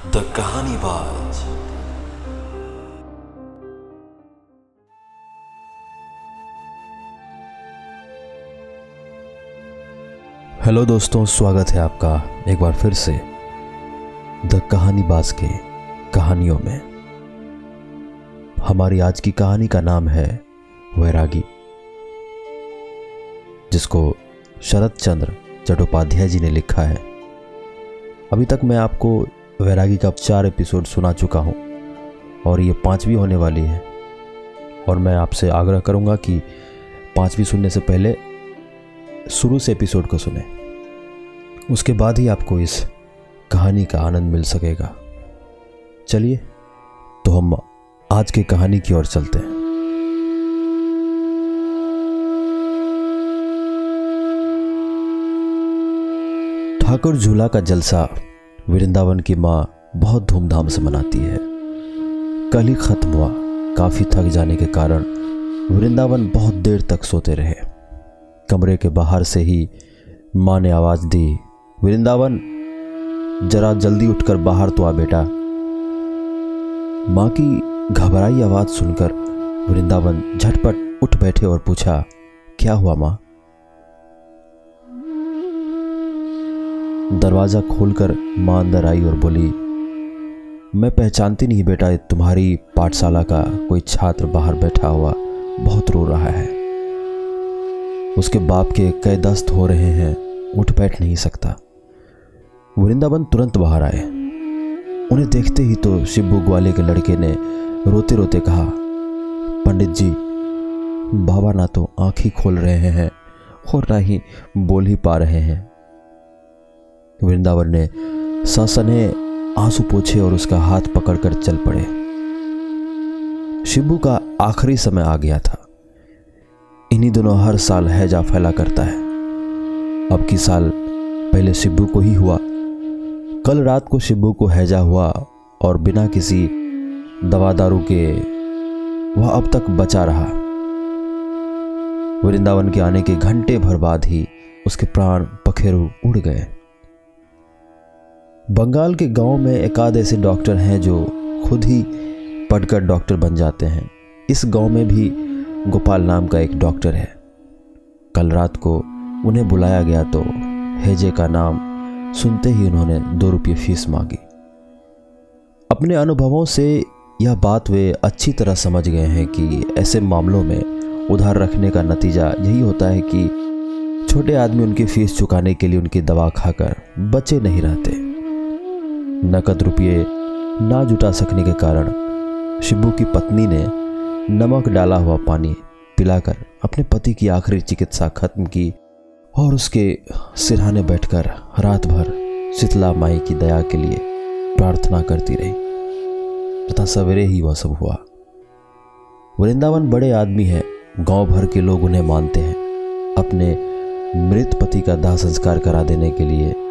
The कहानी बाज hello दोस्तों, स्वागत है आपका एक बार फिर से द कहानी बाज के कहानियों में। हमारी आज की कहानी का नाम है वैरागी, जिसको शरद चंद्र चट्टोपाध्याय जी ने लिखा है। अभी तक मैं आपको वैरागी का चार एपिसोड सुना चुका हूँ, और ये पांचवी होने वाली है। और मैं आपसे आग्रह करूँगा कि पांचवी सुनने से पहले शुरू से एपिसोड को सुने। उसके बाद ही आपको इस कहानी का आनंद मिल सकेगा। चलिए तो हम आज की कहानी की ओर चलते हैं। ठाकुर झूला का जलसा वृंदावन की माँ बहुत धूमधाम से मनाती है। कल ही खत्म हुआ। काफ़ी थक जाने के कारण वृंदावन बहुत देर तक सोते रहे। कमरे के बाहर से ही माँ ने आवाज़ दी, वृंदावन, जरा जल्दी उठकर बाहर तो आ बेटा। माँ की घबराई आवाज़ सुनकर वृंदावन झटपट उठ बैठे और पूछा, क्या हुआ माँ? दरवाज़ा खोलकर माँ अंदर आई और बोली, मैं पहचानती नहीं बेटा तुम्हारी पाठशाला का कोई छात्र बाहर बैठा हुआ बहुत रो रहा है। उसके बाप के कई दस्त हो रहे हैं, उठ बैठ नहीं सकता। वृंदावन तुरंत बाहर आए। उन्हें देखते ही तो शिब्बू ग्वाले के लड़के ने रोते रोते कहा, पंडित जी, बाबा ना तो आँख ही खोल रहे हैं और ना ही बोल ही पा रहे हैं। वृंदावन ने ससने आँसू पोछे और उसका हाथ पकड़कर चल पड़े। शिबू का आखिरी समय आ गया था। इन्हीं दिनों हर साल हैजा फैला करता है। अब की साल पहले शिब्बू को ही हुआ। कल रात को शिबू को हैजा हुआ और बिना किसी दवा दारू के वह अब तक बचा रहा। वृंदावन के आने के घंटे भर बाद ही उसके प्राण पखेरु उड़ गए। बंगाल के गाँव में एकाध ऐसे डॉक्टर हैं जो खुद ही पढ़कर डॉक्टर बन जाते हैं। इस गाँव में भी गोपाल नाम का एक डॉक्टर है। कल रात को उन्हें बुलाया गया तो हेजे का नाम सुनते ही उन्होंने दो रुपये फ़ीस मांगी। अपने अनुभवों से यह बात वे अच्छी तरह समझ गए हैं कि ऐसे मामलों में उधार रखने का नतीजा यही होता है कि छोटे आदमी उनकी फ़ीस चुकाने के लिए उनकी दवा खाकर बचे नहीं रहते। नकद रुपये ना जुटा सकने के कारण शिबू की पत्नी ने नमक डाला हुआ पानी पिलाकर अपने पति की आखिरी चिकित्सा खत्म की और उसके सिरहाने बैठकर रात भर शीतला माई की दया के लिए प्रार्थना करती रही। तथा सवेरे ही वह सब हुआ। वृंदावन बड़े आदमी है, गाँव भर के लोग उन्हें मानते हैं। अपने मृत पति का दाह संस्कार करा देने के लिए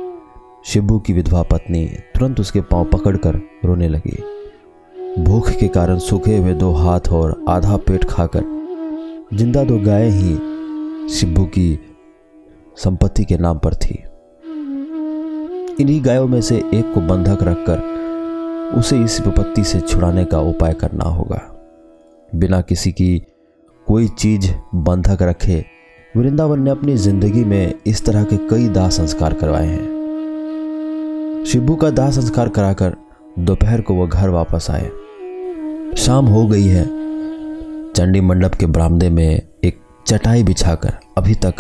शिबू की विधवा पत्नी तुरंत उसके पाँव पकड़कर रोने लगी। भूख के कारण सूखे हुए दो हाथ और आधा पेट खाकर ज़िंदा दो गाय ही शिब्बू की संपत्ति के नाम पर थी। इन्हीं गायों में से एक को बंधक रखकर उसे इस विपत्ति से छुड़ाने का उपाय करना होगा। बिना किसी की कोई चीज़ बंधक रखे, वृंदावन ने अपनी ज़िंदगी में इस तरह के कई दाह संस्कार करवाए हैं। शिबू का दाह संस्कार कराकर दोपहर को वह घर वापस आए। शाम हो गई है। चंडी मंडप के बरामदे में एक चटाई बिछाकर अभी तक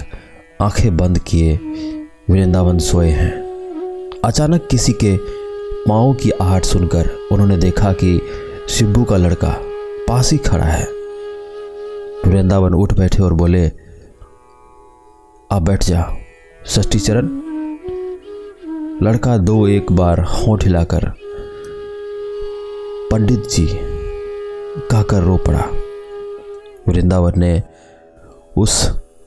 आँखें बंद किए वृंदावन सोए हैं। अचानक किसी के पाँव की आहट सुनकर उन्होंने देखा कि शिब्बू का लड़का पास ही खड़ा है। वृंदावन उठ बैठे और बोले, आप बैठ जाओ, षष्ठी चरण लड़का दो एक बार होंठ हिलाकर पंडित जी कहकर रो पड़ा। वृंदावन ने उस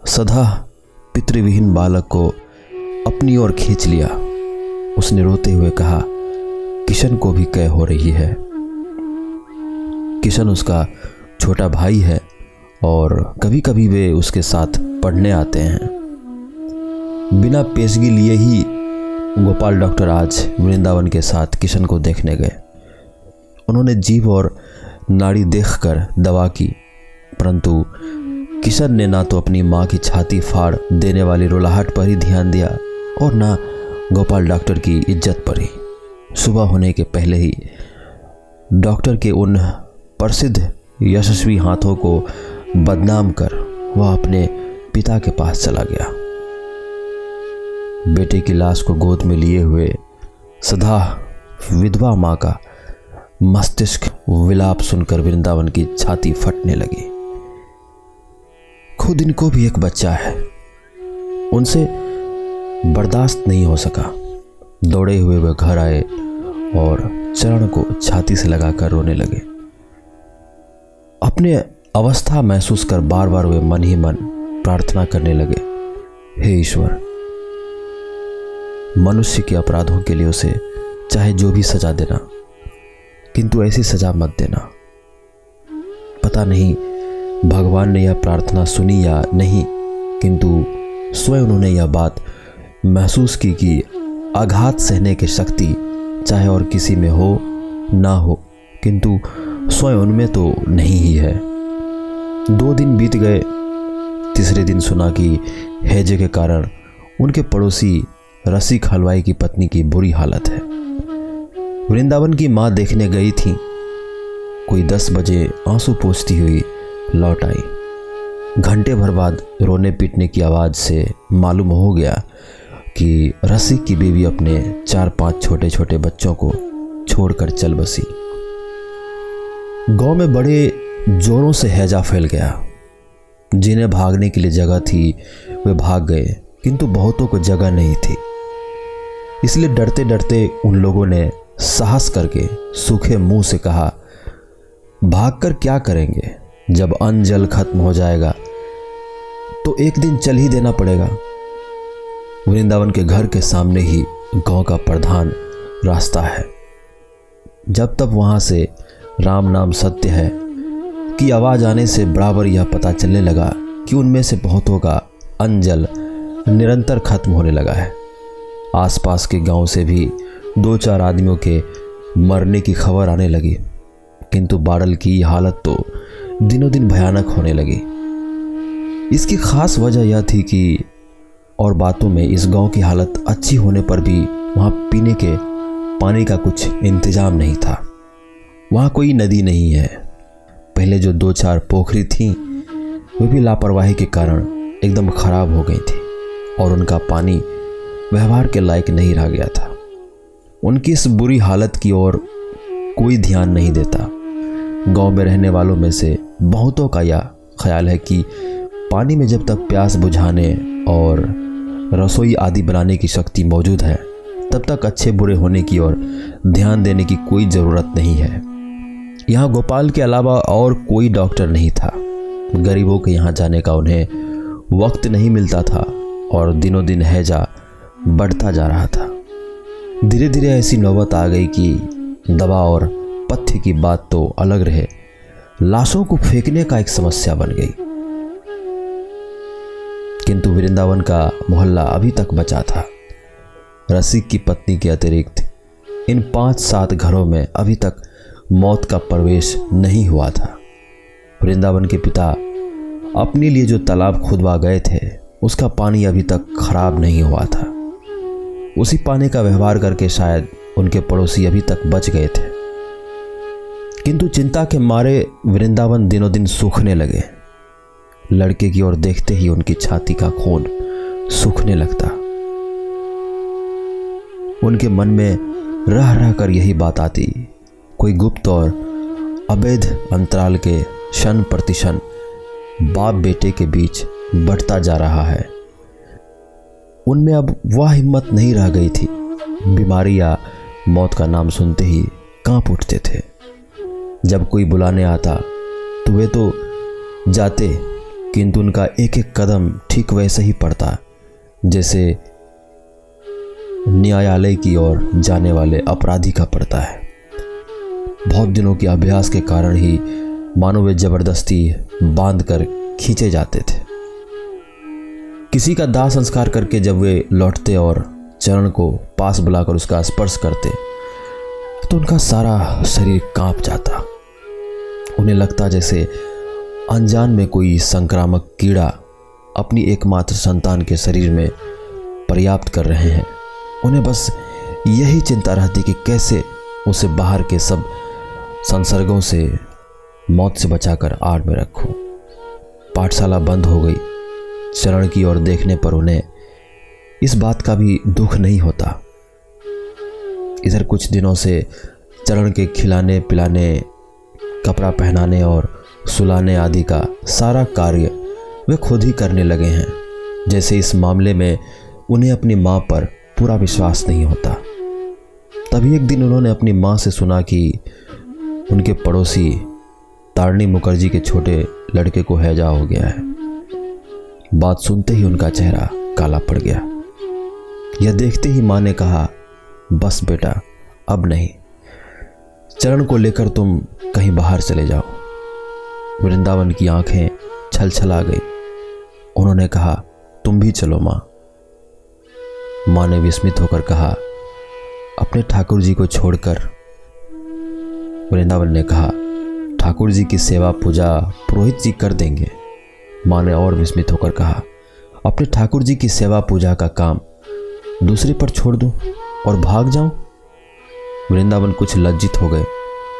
सदा पितृविहीन बालक को अपनी ओर खींच लिया। उसने रोते हुए कहा, किशन को भी कह हो रही है? किशन उसका छोटा भाई है और कभी कभी वे उसके साथ पढ़ने आते हैं। बिना पेशगी लिए ही गोपाल डॉक्टर आज वृंदावन के साथ किशन को देखने गए। उन्होंने जीव और नाड़ी देखकर दवा की, परंतु किशन ने ना तो अपनी माँ की छाती फाड़ देने वाली रोलाहट पर ही ध्यान दिया और ना गोपाल डॉक्टर की इज़्ज़त पर ही। सुबह होने के पहले ही डॉक्टर के उन प्रसिद्ध यशस्वी हाथों को बदनाम कर वह अपने पिता के पास चला गया। बेटे की लाश को गोद में लिए हुए सदा विधवा माँ का मस्तिष्क विलाप सुनकर वृंदावन की छाती फटने लगी। खुद इनको भी एक बच्चा है। उनसे बर्दाश्त नहीं हो सका। दौड़े हुए वे घर आए और चरण को छाती से लगाकर रोने लगे। अपने अवस्था महसूस कर बार बार वे मन ही मन प्रार्थना करने लगे, हे ईश्वर मनुष्य के अपराधों के लिए उसे चाहे जो भी सजा देना, किंतु ऐसी सजा मत देना। पता नहीं भगवान ने यह प्रार्थना सुनी या नहीं, किंतु स्वयं उन्होंने यह बात महसूस की कि आघात सहने की शक्ति चाहे और किसी में हो, ना हो, किंतु स्वयं उनमें तो नहीं ही है। दो दिन बीत गए, तीसरे दिन सुना कि हैजे के कारण उनके पड़ोसी रसिक हलवाई की पत्नी की बुरी हालत है। वृंदावन की माँ देखने गई थी। कोई दस बजे आँसू पोछती हुई लौट आई। घंटे भर बाद रोने पीटने की आवाज़ से मालूम हो गया कि रसिक की बीवी अपने चार पाँच छोटे छोटे बच्चों को छोड़कर चल बसी। गाँव में बड़े जोरों से हैजा फैल गया। जिन्हें भागने के लिए जगह थी, वे भाग गए, किंतु बहुतों को जगह नहीं थी। इसलिए डरते डरते उन लोगों ने साहस करके सूखे मुँह से कहा, भागकर क्या करेंगे? जब अन्न जल खत्म हो जाएगा तो एक दिन चल ही देना पड़ेगा। वृंदावन के घर के सामने ही गाँव का प्रधान रास्ता है। जब तक वहाँ से राम नाम सत्य है की आवाज़ आने से बराबर यह पता चलने लगा कि उनमें से बहुतों का अंजल, निरंतर खत्म होने लगा है। आसपास के गाँव से भी दो चार आदमियों के मरने की खबर आने लगी। किंतु बाडल की हालत तो दिनों दिन भयानक होने लगी। इसकी खास वजह यह थी कि और बातों में इस गाँव की हालत अच्छी होने पर भी वहाँ पीने के पानी का कुछ इंतज़ाम नहीं था। वहाँ कोई नदी नहीं है। पहले जो दो चार पोखरी थी, वे भी लापरवाही के कारण एकदम खराब हो गई थी और उनका पानी व्यवहार के लायक नहीं रह गया था। उनकी इस बुरी हालत की ओर कोई ध्यान नहीं देता। गाँव में रहने वालों में से बहुतों का यह ख्याल है कि पानी में जब तक प्यास बुझाने और रसोई आदि बनाने की शक्ति मौजूद है, तब तक अच्छे बुरे होने की ओर ध्यान देने की कोई ज़रूरत नहीं है। यहाँ गोपाल के अलावा और कोई डॉक्टर नहीं था। गरीबों के यहाँ जाने का उन्हें वक्त नहीं मिलता था और दिनों दिन हैजा बढ़ता जा रहा था। धीरे धीरे ऐसी नौबत आ गई कि दवा और पथ्य की बात तो अलग रहे। लाशों को फेंकने का एक समस्या बन गई। किंतु वृंदावन का मोहल्ला अभी तक बचा था। रसिक की पत्नी के अतिरिक्त इन पाँच सात घरों में अभी तक मौत का प्रवेश नहीं हुआ था। वृंदावन के पिता अपने लिए जो तालाब खुदवा गए थे, उसका पानी अभी तक खराब नहीं हुआ था। उसी पानी का व्यवहार करके शायद उनके पड़ोसी अभी तक बच गए थे। किंतु चिंता के मारे वृंदावन दिनों दिन सूखने लगे। लड़के की ओर देखते ही उनकी छाती का खून सूखने लगता। उनके मन में रह रह कर यही बात आती, कोई गुप्त और अवैध अंतराल के क्षण प्रतिशन बाप बेटे के बीच बढ़ता जा रहा है। उनमें अब वह हिम्मत नहीं रह गई थी। बीमारी या मौत का नाम सुनते ही काँप उठते थे। जब कोई बुलाने आता तो वे तो जाते, किंतु उनका एक एक कदम ठीक वैसे ही पड़ता, जैसे न्यायालय की ओर जाने वाले अपराधी का पड़ता है। बहुत दिनों के अभ्यास के कारण ही मानो वे ज़बरदस्ती बाँध कर खींचे जाते थे। किसी का दाह संस्कार करके जब वे लौटते और चरण को पास बुलाकर उसका स्पर्श करते तो उनका सारा शरीर काँप जाता। उन्हें लगता जैसे अनजान में कोई संक्रामक कीड़ा अपनी एकमात्र संतान के शरीर में पर्याप्त कर रहे हैं। उन्हें बस यही चिंता रहती कि कैसे उसे बाहर के सब संसर्गों से मौत से बचाकर आड़ में रखूँ। पाठशाला बंद हो गई। चरण की ओर देखने पर उन्हें इस बात का भी दुख नहीं होता। इधर कुछ दिनों से चरण के खिलाने पिलाने, कपड़ा पहनाने और सुलाने आदि का सारा कार्य वे खुद ही करने लगे हैं। जैसे इस मामले में उन्हें अपनी माँ पर पूरा विश्वास नहीं होता। तभी एक दिन उन्होंने अपनी माँ से सुना कि उनके पड़ोसी तारणी मुखर्जी के छोटे लड़के को हैजा हो गया है। बात सुनते ही उनका चेहरा काला पड़ गया। यह देखते ही माँ ने कहा, बस बेटा, अब नहीं। चरण को लेकर तुम कहीं बाहर चले जाओ। वृंदावन की आँखें छल छला गई। उन्होंने कहा, तुम भी चलो माँ। माँ ने विस्मित होकर कहा, अपने ठाकुर जी को छोड़कर। वृंदावन ने कहा ठाकुर जी की सेवा पूजा पुरोहित जी कर देंगे। माँ ने और विस्मित होकर कहा, अपने ठाकुर जी की सेवा पूजा का काम दूसरे पर छोड़ दूँ और भाग जाऊँ? वृंदावन कुछ लज्जित हो गए।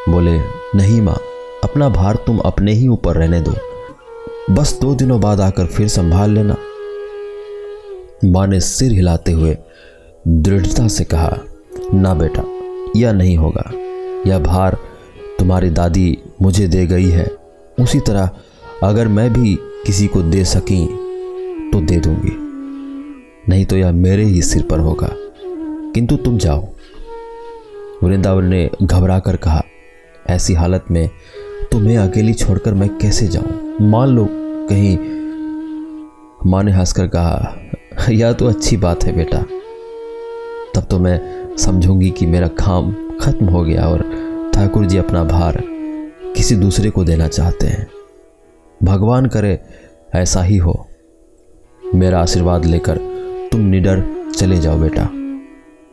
बोले, नहीं माँ, अपना भार तुम अपने ही ऊपर रहने दो। बस दो दिनों बाद आकर फिर संभाल लेना। माँ ने सिर हिलाते हुए दृढ़ता से कहा, ना बेटा, यह नहीं होगा। यह भार तुम्हारी दादी मुझे दे गई है। उसी तरह अगर मैं भी किसी को दे सकी तो दे दूँगी। नहीं तो यह मेरे ही सिर पर होगा। किंतु तुम जाओ। वृंदावन ने घबरा कर कहा, ऐसी हालत में तुम्हें अकेली छोड़कर मैं कैसे जाऊँ? मान लो कहीं, माँ ने हंसकर कहा, यह तो अच्छी बात है बेटा। तब तो मैं समझूँगी कि मेरा काम खत्म हो गया और ठाकुर जी अपना भार किसी दूसरे को देना चाहते हैं। भगवान करे, ऐसा ही हो। मेरा आशीर्वाद लेकर तुम निडर चले जाओ बेटा।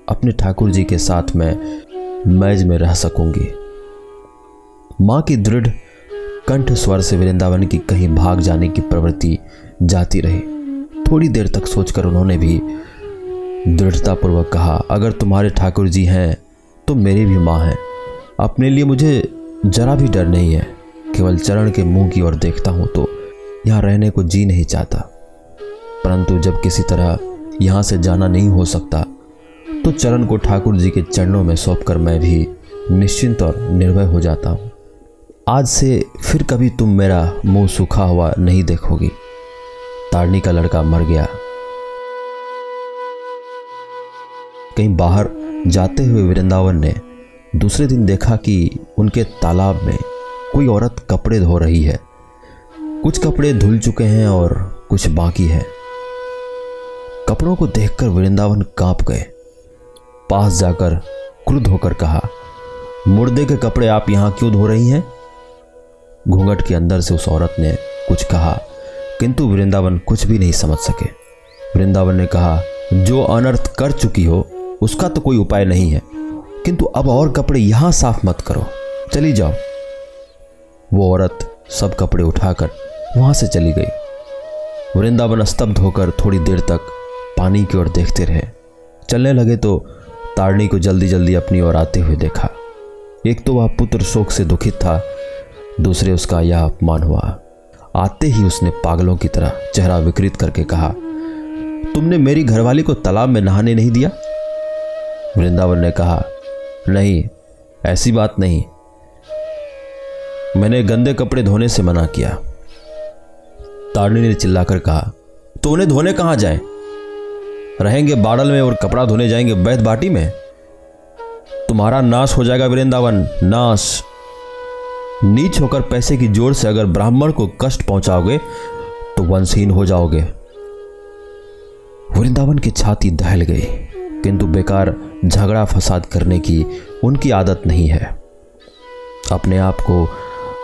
अपने ठाकुर जी के साथ मैं मैज में रह सकूँगी। माँ की दृढ़ कंठ स्वर से वृंदावन की कहीं भाग जाने की प्रवृत्ति जाती रही। थोड़ी देर तक सोचकर उन्होंने भी दृढ़तापूर्वक कहा, अगर तुम्हारे ठाकुर जी हैं तो मेरी भी माँ हैं। अपने लिए मुझे जरा भी डर नहीं है। केवल चरण के मुँह की ओर देखता हूँ तो यहाँ रहने को जी नहीं चाहता। परंतु जब किसी तरह यहाँ से जाना नहीं हो सकता तो चरण को ठाकुर जी के चरणों में सौंपकर मैं भी निश्चिंत और निर्भय हो जाता हूँ। आज से फिर कभी तुम मेरा मुँह सूखा हुआ नहीं देखोगी। ताड़नी का लड़का मर गया। कहीं बाहर जाते हुए वृंदावन ने दूसरे दिन देखा कि उनके तालाब में कोई औरत कपड़े धो रही है। कुछ कपड़े धुल चुके हैं और कुछ बाकी है। कपड़ों को देखकर वृंदावन काँप गए। पास जाकर क्रुद्ध होकर कहा, मुर्दे के कपड़े आप यहाँ क्यों धो रही हैं? घूंघट के अंदर से उस औरत ने कुछ कहा, किंतु वृंदावन कुछ भी नहीं समझ सके। वृंदावन ने कहा, जो अनर्थ कर चुकी हो, उसका तो कोई उपाय नहीं है। किंतु अब और कपड़े यहाँ साफ़ मत करो। चली जाओ। वो औरत सब कपड़े उठाकर वहाँ से चली गई। वृंदावन स्तब्ध होकर थोड़ी देर तक पानी की ओर देखते रहे। चलने लगे तो तारणी को जल्दी जल्दी अपनी ओर आते हुए देखा। एक तो वह पुत्र शोक से दुखित था, दूसरे उसका यह अपमान हुआ। आते ही उसने पागलों की तरह चेहरा विकृत करके कहा, तुमने मेरी घरवाली को तालाब में नहाने नहीं दिया? वृंदावन ने कहा, नहीं, ऐसी बात नहीं। मैंने गंदे कपड़े धोने से मना किया। तारणी ने चिल्लाकर कहा तो उन्हें धोने कहाँ जाए? रहेंगे बाडल में और कपड़ा धोने जाएँगे बैद बाटी में? तुम्हारा नाश हो जाएगा वृंदावन, नाश। नीच होकर पैसे की ज़ोर से अगर ब्राह्मण को कष्ट पहुंचाओगे तो वंशहीन हो जाओगे। वृंदावन की छाती दहल गई, किंतु बेकार झगड़ा फसाद करने की उनकी आदत नहीं है। अपने आप को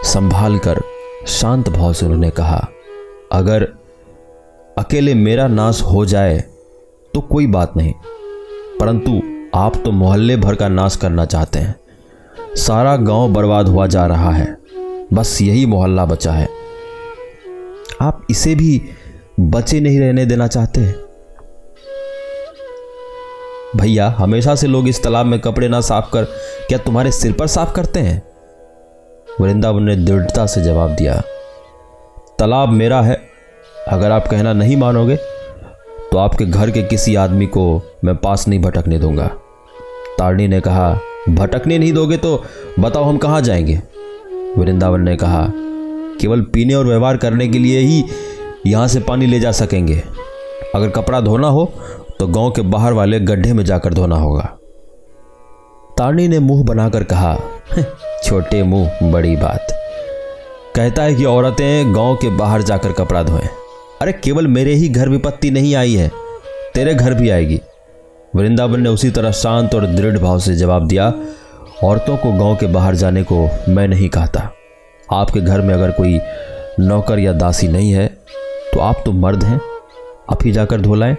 संभाल कर शांत भाव से उन्होंने कहा, अगर अकेले मेरा नाश हो जाए तो कोई बात नहीं, परंतु आप तो मोहल्ले भर का नाश करना चाहते हैं। सारा गाँव बर्बाद हुआ जा रहा है, बस यही मोहल्ला बचा है। आप इसे भी बचे नहीं रहने देना चाहते हैं? भैया, हमेशा से लोग इस तालाब में कपड़े ना साफ़ कर, क्या तुम्हारे सिर पर साफ़ करते हैं? वृंदावन ने दृढ़ता से जवाब दिया, तालाब मेरा है। अगर आप कहना नहीं मानोगे तो आपके घर के किसी आदमी को मैं पास नहीं भटकने दूँगा। तारणी ने कहा, भटकने नहीं दोगे तो बताओ हम कहाँ जाएँगे? वृंदावन ने कहा, केवल पीने और व्यवहार करने के लिए ही यहाँ से पानी ले जा सकेंगे। अगर कपड़ा धोना हो तो गाँव के बाहर वाले गड्ढे में जाकर धोना होगा। तारणी ने मुँह बनाकर कहा छोटे मुँह, बड़ी बात। कहता है कि औरतें गाँव के बाहर जाकर कपड़ा धोएँ। अरे, केवल मेरे ही घर विपत्ति नहीं आई है, तेरे घर भी आएगी। वृंदावन ने उसी तरह शांत और दृढ़ भाव से जवाब दिया, औरतों को गाँव के बाहर जाने को मैं नहीं कहता। आपके घर में अगर कोई नौकर या दासी नहीं है तो आप तो मर्द हैं, आप ही जाकर धोलाएँ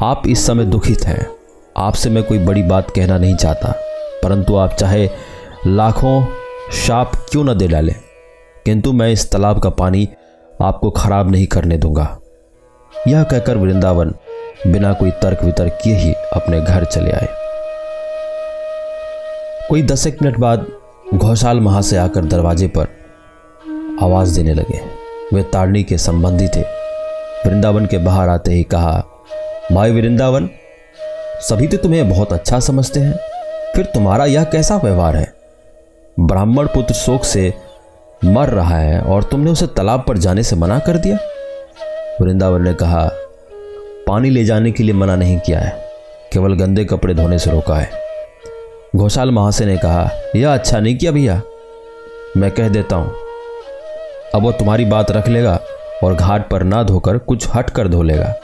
आप इस समय दुखित हैं, आपसे मैं कोई बड़ी बात कहना नहीं चाहता, परंतु आप चाहे लाखों शाप क्यों न दे डाले? किंतु मैं इस तालाब का पानी आपको खराब नहीं करने दूँगा। यह कहकर वृंदावन बिना कोई तर्क वितर्क किए ही अपने घर चले आए। कोई दस एक मिनट बाद घोषाल महा से आकर दरवाजे पर आवाज़ देने लगे। वे ताड़नी के संबंधी थे। वृंदावन के बाहर आते ही कहा, भाई वृंदावन, सभी तो तुम्हें बहुत अच्छा समझते हैं। फिर तुम्हारा यह कैसा व्यवहार है? ब्राह्मण पुत्र शोक से मर रहा है और तुमने उसे तालाब पर जाने से मना कर दिया? वृंदावन ने कहा, पानी ले जाने के लिए मना नहीं किया है, केवल गंदे कपड़े धोने से रोका है। घोषाल महाशय ने कहा, यह अच्छा नहीं किया भैया। मैं कह देता हूँ, अब वो तुम्हारी बात रख लेगा और घाट पर ना धोकर कुछ हट कर धो लेगा।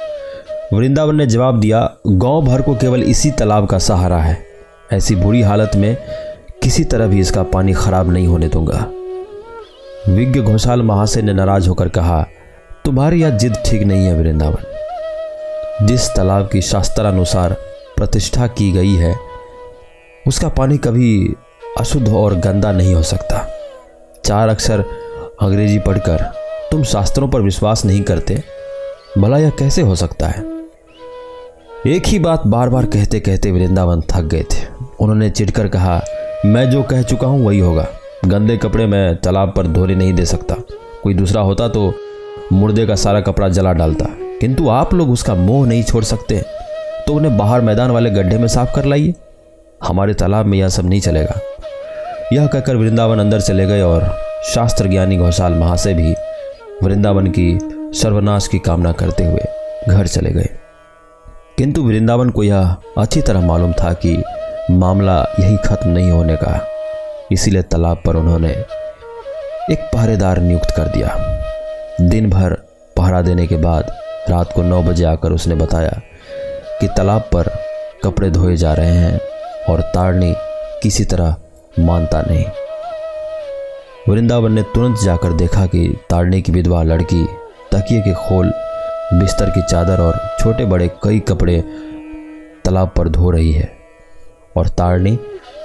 वृंदावन ने जवाब दिया, गाँव भर को केवल इसी तालाब का सहारा है। ऐसी बुरी हालत में किसी तरह भी इसका पानी खराब नहीं होने दूँगा। विज्ञ घोषाल महाशय ने नाराज़ होकर कहा, तुम्हारी यह जिद ठीक नहीं है वृंदावन। जिस तालाब की शास्त्रानुसार प्रतिष्ठा की गई है, उसका पानी कभी अशुद्ध और गंदा नहीं हो सकता। चार अक्षर अंग्रेज़ी पढ़कर तुम शास्त्रों पर विश्वास नहीं करते, भला यह कैसे हो सकता है? एक ही बात बार बार कहते कहते वृंदावन थक गए थे। उन्होंने चिढ़कर कहा मैं जो कह चुका हूँ वही होगा। गंदे कपड़े मैं तालाब पर धोने नहीं दे सकता। कोई दूसरा होता तो मुर्दे का सारा कपड़ा जला डालता। किंतु आप लोग उसका मोह नहीं छोड़ सकते। तो उन्हें बाहर मैदान वाले गड्ढे में साफ़ कर लाइए। हमारे तालाब में यह सब नहीं चलेगा। यह कहकर वृंदावन अंदर चले गए और शास्त्र ज्ञानी घोषाल महाशय भी वृंदावन की सर्वनाश की कामना करते हुए घर चले गए। किंतु वृंदावन को यह अच्छी तरह मालूम था कि मामला यही खत्म नहीं होने का। इसीलिए तालाब पर उन्होंने एक पहरेदार नियुक्त कर दिया। दिन भर पहरा देने के बाद रात को नौ बजे आकर उसने बताया कि तालाब पर कपड़े धोए जा रहे हैं और ताड़नी किसी तरह मानता नहीं। वृंदावन ने तुरंत जाकर देखा कि ताड़ने की विधवा लड़की तकिए के खोल, बिस्तर की चादर और छोटे बड़े कई कपड़े तालाब पर धो रही है। और ताड़नी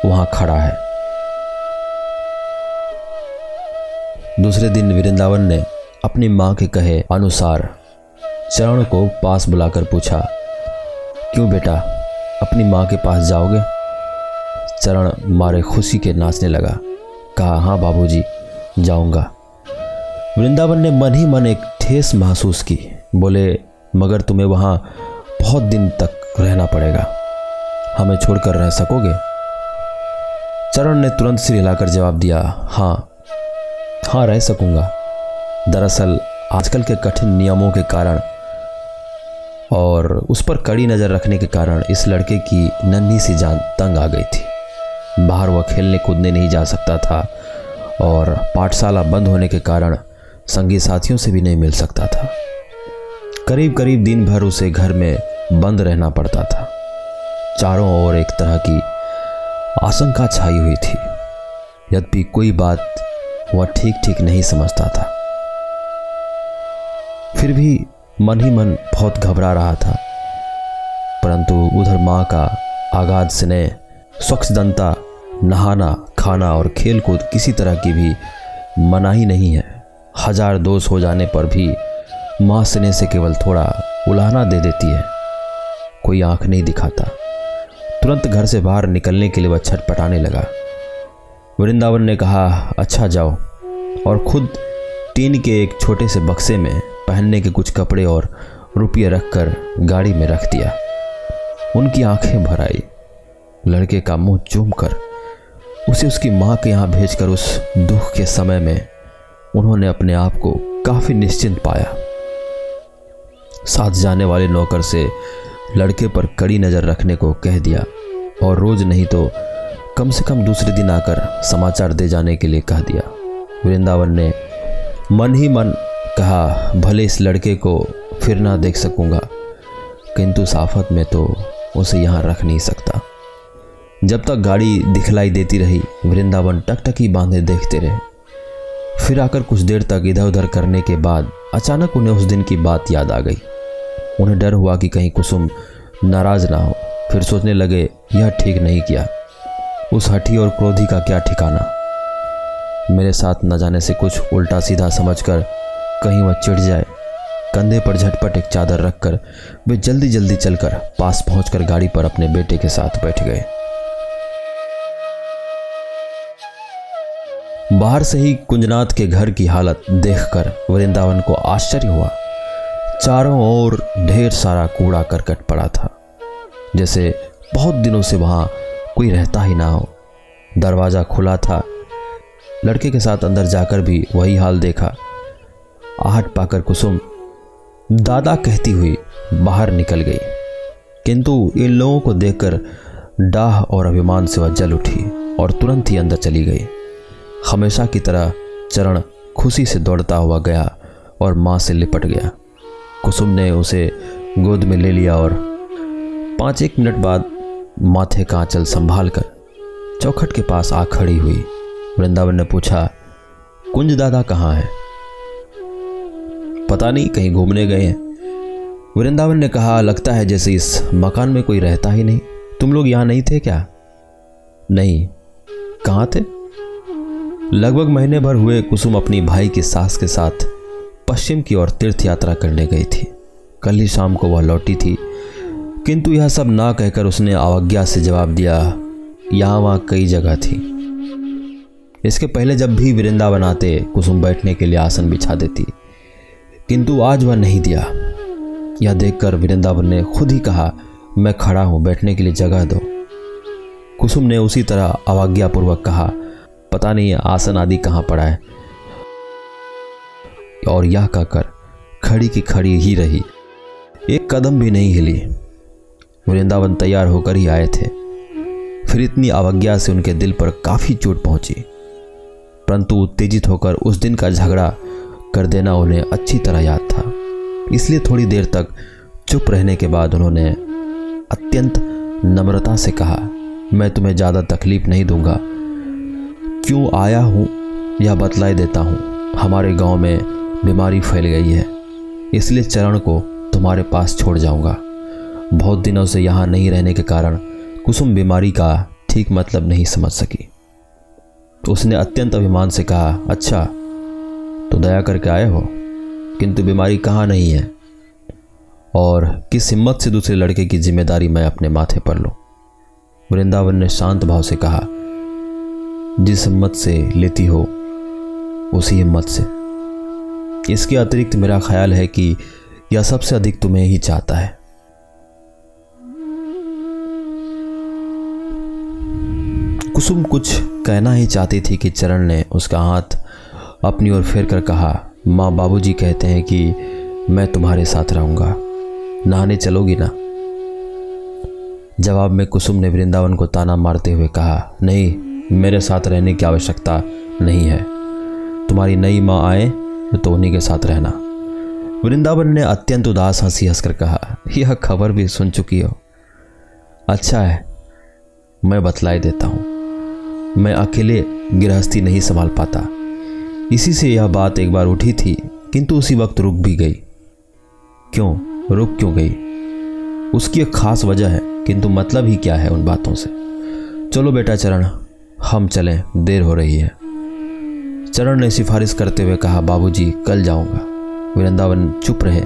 वहाँ खड़ा है। दूसरे दिन वृंदावन ने अपनी माँ के कहे अनुसार चरण को पास बुलाकर पूछा, क्यों बेटा, अपनी माँ के पास जाओगे? चरण मारे खुशी के नाचने लगा, कहा हाँ बाबूजी, जाऊँगा। वृंदावन ने मन ही मन एक ठेस महसूस की, बोले, मगर तुम्हें वहाँ बहुत दिन तक रहना पड़ेगा। हमें छोड़कर रह सकोगे? चरण ने तुरंत सिर हिलाकर जवाब दिया हाँ हाँ रह सकूँगा। दरअसल, आजकल के कठिन नियमों के कारण और उस पर कड़ी नज़र रखने के कारण इस लड़के की नन्ही सी जान तंग आ गई थी। बाहर वह खेलने कूदने नहीं जा सकता था और पाठशाला बंद होने के कारण संगी साथियों से भी नहीं मिल सकता था। करीब करीब दिन भर उसे घर में बंद रहना पड़ता था। चारों ओर एक तरह की आशंका छाई हुई थी। यद्यपि कोई बात वह ठीक ठीक नहीं समझता था। फिर भी मन ही मन बहुत घबरा रहा था। परंतु उधर माँ का आगाध स्नेह, स्वच्छदंता, नहाना, खाना और खेल कूद किसी तरह की भी मनाही नहीं है। हज़ार दोष हो जाने पर भी माँ स्नेह से केवल थोड़ा उलाहना दे देती है। कोई आँख नहीं दिखाता। तुरंत घर से बाहर निकलने के लिए वह छटपटाने लगा। वृंदावन ने कहा अच्छा जाओ। और खुद टीन के एक छोटे से बक्से में पहनने के कुछ कपड़े और रुपये रखकर गाड़ी में रख दिया। उनकी आँखें भर आई। लड़के का मुँह चूम कर उसे उसकी माँ के यहाँ भेजकर उस दुख के समय में उन्होंने अपने आप को काफ़ी निश्चिंत पाया। साथ जाने वाले नौकर से लड़के पर कड़ी नज़र रखने को कह दिया। और रोज नहीं तो कम से कम दूसरे दिन आकर समाचार दे जाने के लिए कह दिया। वृंदावन ने मन ही मन कहा, भले इस लड़के को फिर ना देख सकूँगा, किंतु साफत में तो उसे यहाँ रख नहीं सकता। जब तक गाड़ी दिखलाई देती रही, वृंदावन टकटकी बांधे देखते रहे। फिर आकर कुछ देर तक इधर उधर करने के बाद अचानक उन्हें उस दिन की बात याद आ गई। उन्हें डर हुआ कि कहीं कुसुम नाराज़ ना हो। फिर सोचने लगे, यह ठीक नहीं किया। उस हठी और क्रोधी का क्या ठिकाना? मेरे साथ न जाने से कुछ उल्टा सीधा समझकर कहीं वह चिढ़ जाए। कंधे पर झटपट एक चादर रखकर वे जल्दी जल्दी चलकर पास पहुंचकर गाड़ी पर अपने बेटे के साथ बैठ गए। बाहर से ही कुंजनाथ के घर की हालत देखकर वृंदावन को आश्चर्य हुआ। चारों ओर ढेर सारा कूड़ा करकट पड़ा था। जैसे बहुत दिनों से वहाँ कोई रहता ही ना हो। दरवाज़ा खुला था। लड़के के साथ अंदर जाकर भी वही हाल देखा। आहट पाकर कुसुम दादा कहती हुई बाहर निकल गई। किंतु इन लोगों को देखकर डाह और अभिमान से वह जल उठी और तुरंत ही अंदर चली गई। हमेशा की तरह चरण खुशी से दौड़ता हुआ गया और माँ से लिपट गया। कुसुम ने उसे गोद में ले लिया और पाँच एक मिनट बाद माथे का आंचल संभाल कर चौखट के पास आ खड़ी हुई। वृंदावन ने पूछा, कुंज दादा कहाँ है? पता नहीं, कहीं घूमने गए हैं। वृंदावन ने कहा, लगता है जैसे इस मकान में कोई रहता ही नहीं। तुम लोग यहाँ नहीं थे क्या? नहीं। कहाँ थे? लगभग महीने भर हुए कुसुम अपनी भाई की सास के साथ पश्चिम की ओर तीर्थ यात्रा करने गई थी। कल ही शाम को वह लौटी थी। किंतु यह सब ना कहकर उसने अवज्ञा से जवाब दिया, यहाँ वहाँ कई जगह थी। इसके पहले जब भी वृंदावन आते, कुसुम बैठने के लिए आसन बिछा देती। किंतु आज वह नहीं दिया। यह देखकर वृंदावन ने खुद ही कहा, मैं खड़ा हूँ, बैठने के लिए जगह दो। कुसुम ने उसी तरह अवज्ञापूर्वक कहा, पता नहीं आसन आदि कहाँ पड़ा है। और यह कहकर खड़ी की खड़ी ही रही। एक कदम भी नहीं हिली। वृंदावन तैयार होकर ही आए थे। फिर इतनी अवज्ञा से उनके दिल पर काफ़ी चोट पहुँची। परंतु उत्तेजित होकर उस दिन का झगड़ा कर देना उन्हें अच्छी तरह याद था। इसलिए थोड़ी देर तक चुप रहने के बाद उन्होंने अत्यंत नम्रता से कहा, मैं तुम्हें ज़्यादा तकलीफ़ नहीं दूँगा। क्यों आया हूँ, यह बतलाई देता हूँ। हमारे गाँव में बीमारी फैल गई है। इसलिए चरण को तुम्हारे पास छोड़ जाऊँगा। बहुत दिनों से यहाँ नहीं रहने के कारण कुसुम बीमारी का ठीक मतलब नहीं समझ सकी। तो उसने अत्यंत अभिमान से कहा अच्छा तो दया करके आए हो, किंतु बीमारी कहाँ नहीं है? और किस हिम्मत से दूसरे लड़के की ज़िम्मेदारी मैं अपने माथे पर लूँ? वृंदावन ने शांत भाव से कहा, जिस हिम्मत से लेती हो, उसी हिम्मत से। इसके अतिरिक्त मेरा ख्याल है कि यह सबसे अधिक तुम्हें ही चाहता है। कुसुम कुछ कहना ही चाहती थी कि चरण ने उसका हाथ अपनी ओर फेर कर कहा, माँ बाबूजी कहते हैं कि मैं तुम्हारे साथ रहूँगा। नहाने चलोगी ना? जवाब में कुसुम ने वृंदावन को ताना मारते हुए कहा, नहीं, मेरे साथ रहने की आवश्यकता नहीं है। तुम्हारी नई माँ आए तो उन्हीं के साथ रहना। वृंदावन ने अत्यंत उदास हँसी हंसकर कहा, यह खबर भी सुन चुकी हो। अच्छा है, मैं बतलाई देता हूँ। मैं अकेले गृहस्थी नहीं संभाल पाता। इसी से यह बात एक बार उठी थी, किंतु उसी वक्त रुक भी गई। क्यों? रुक क्यों गई? उसकी एक खास वजह है, किंतु मतलब ही क्या है उन बातों से? चलो बेटा चरण, हम चलें, देर हो रही है। चरण ने सिफारिश करते हुए कहा, बाबूजी, कल जाऊँगा। वृंदावन चुप रहे।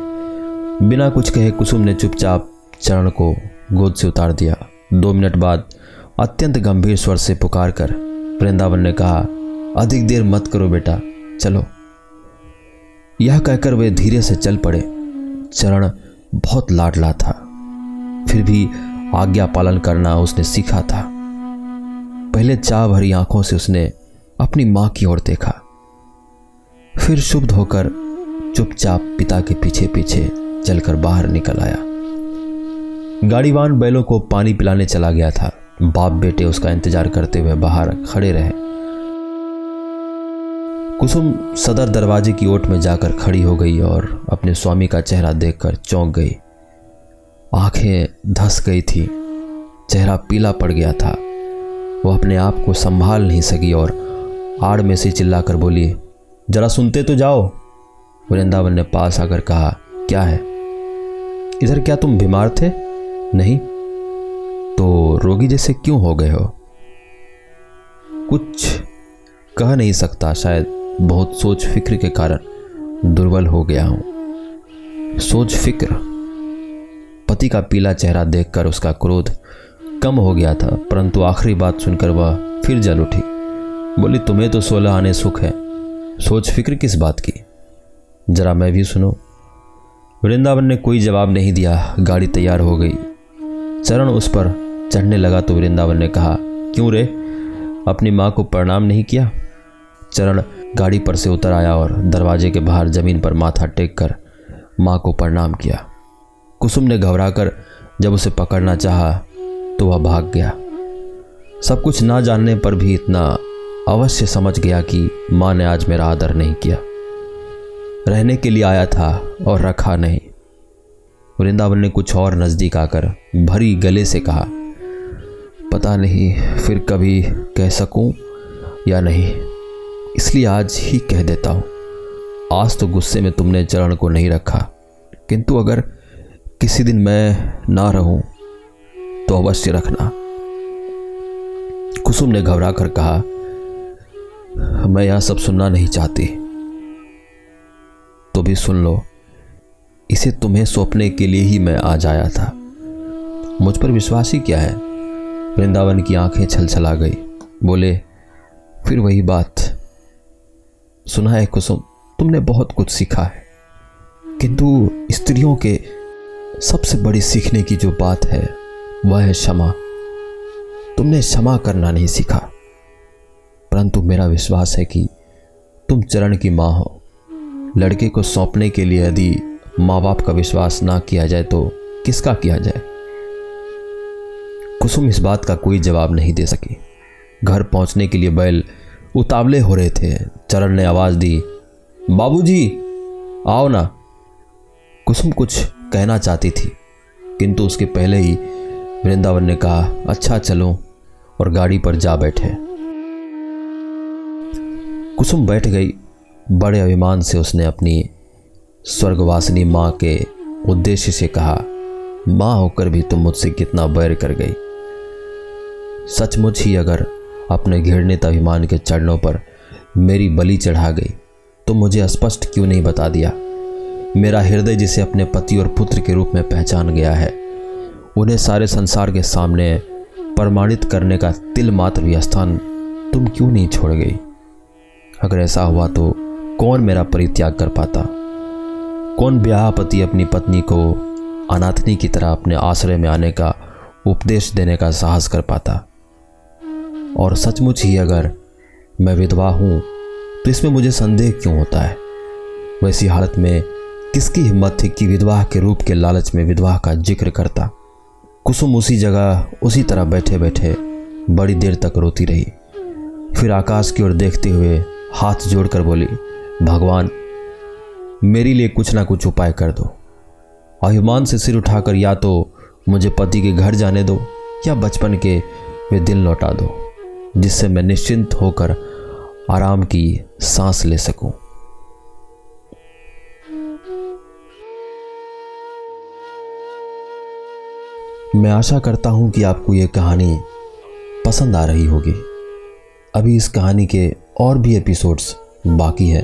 बिना कुछ कहे कुसुम ने चुपचाप चरण को गोद से उतार दिया। दो मिनट बाद अत्यंत गंभीर स्वर से पुकार कर वृंदावन ने कहा, अधिक देर मत करो बेटा, चलो। यह कहकर वे धीरे से चल पड़े। चरण बहुत लाडला था। फिर भी आज्ञा पालन करना उसने सीखा था। पहले चाह भरी आँखों से उसने अपनी माँ की ओर देखा। फिर शुभ होकर चुपचाप पिता के पीछे पीछे चलकर बाहर निकल आया। गाड़ीवान बैलों को पानी पिलाने चला गया था। बाप बेटे उसका इंतज़ार करते हुए बाहर खड़े रहे। कुसुम सदर दरवाजे की ओट में जाकर खड़ी हो गई और अपने स्वामी का चेहरा देखकर चौंक गई। आँखें धस गई थी। चेहरा पीला पड़ गया था। वो अपने आप को संभाल नहीं सकी और आड़ में से चिल्लाकर बोली, जरा सुनते तो जाओ। वृंदावन ने पास आकर कहा, क्या है? इधर क्या तुम बीमार थे? नहीं? तो रोगी जैसे क्यों हो गए हो? कुछ कह नहीं सकता, शायद बहुत सोच फ़िक्र के कारण दुर्बल हो गया हूँ। सोच फ़िक्र? पति का पीला चेहरा देखकर उसका क्रोध कम हो गया था, परंतु आखिरी बात सुनकर वह फिर जल उठी। बोली, तुम्हें तो सोलह आने सुख है। सोच फ़िक्र किस बात की? जरा मैं भी सुनो? वृंदावन ने कोई जवाब नहीं दिया। गाड़ी तैयार हो गई। चरण उस पर चढ़ने लगा तो वृंदावन ने कहा, क्यों रे? अपनी माँ को प्रणाम नहीं किया? चरण गाड़ी पर से उतर आया और दरवाजे के बाहर ज़मीन पर माथा टेक कर माँ को प्रणाम किया। कुसुम ने घबराकर जब उसे पकड़ना चाहा तो वह भाग गया। सब कुछ ना जानने पर भी इतना अवश्य समझ गया कि माँ ने आज मेरा आदर नहीं किया। रहने के लिए आया था और रखा नहीं। वृंदावन ने कुछ और नज़दीक आकर भरी गले से कहा, पता नहीं फिर कभी कह सकूँ या नहीं। इसलिए आज ही कह देता हूँ। आज तो गुस्से में तुमने चरण को नहीं रखा। किंतु अगर किसी दिन मैं ना रहूँ तो अवश्य रखना। कुसुम ने घबरा कर कहा मैं यह सब सुनना नहीं चाहती। तो भी सुन लो, इसे तुम्हें सौंपने के लिए ही मैं आज आया था। मुझ पर विश्वास ही क्या है? वृंदावन की आँखें छल छलछला गई। बोले, फिर वही बात। सुना है कुसुम, तुमने बहुत कुछ सीखा है। किंतु स्त्रियों के सबसे बड़ी सीखने की जो बात है, वह है क्षमा। तुमने क्षमा करना नहीं सीखा। परंतु मेरा विश्वास है कि तुम चरण की माँ हो। लड़के को सौंपने के लिए यदि माँ बाप का विश्वास ना किया जाए तो किसका किया जाए? कुसुम इस बात का कोई जवाब नहीं दे सकी। घर पहुँचने के लिए बैल उतावले हो रहे थे। चरण ने आवाज़ दी, बाबूजी, आओ ना। कुसुम कुछ कहना चाहती थी, किंतु उसके पहले ही वृंदावन ने कहा अच्छा चलो, और गाड़ी पर जा बैठे। कुसुम बैठ गई। बड़े अभिमान से उसने अपनी स्वर्गवासिनी माँ के उद्देश्य से कहा, माँ होकर भी तुम मुझसे कितना बैर कर गई। सचमुच ही अगर अपने घृणित अभिमान के चरणों पर मेरी बलि चढ़ा गई तो मुझे स्पष्ट क्यों नहीं बता दिया? मेरा हृदय जिसे अपने पति और पुत्र के रूप में पहचान गया है, उन्हें सारे संसार के सामने प्रमाणित करने का तिल मात्र भी स्थान तुम क्यों नहीं छोड़ गई? अगर ऐसा हुआ तो कौन मेरा परित्याग कर पाता? कौन ब्याह पति अपनी पत्नी को अनाथनी की तरह अपने आश्रय में आने का उपदेश देने का साहस कर पाता? और सचमुच ही अगर मैं विधवा हूँ तो इसमें मुझे संदेह क्यों होता है? वैसी हालत में किसकी हिम्मत थी कि विधवा के रूप के लालच में विधवा का ज़िक्र करता? कुसुम उसी जगह, उसी तरह बैठे बैठे बड़ी देर तक रोती रही। फिर आकाश की ओर देखते हुए हाथ जोड़कर बोली, भगवान, मेरे लिए कुछ ना कुछ उपाय कर दो। अभिमान से सिर उठाकर या तो मुझे पति के घर जाने दो या बचपन के वे दिल लौटा दो, जिससे मैं निश्चिंत होकर आराम की सांस ले सकूँ। मैं आशा करता हूँ कि आपको ये कहानी पसंद आ रही होगी। अभी इस कहानी के और भी एपिसोड्स बाकी हैं।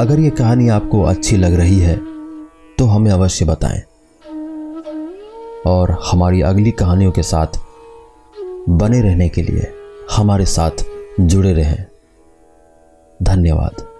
अगर ये कहानी आपको अच्छी लग रही है तो हमें अवश्य बताएँ। और हमारी अगली कहानियों के साथ बने रहने के लिए हमारे साथ जुड़े रहें। धन्यवाद।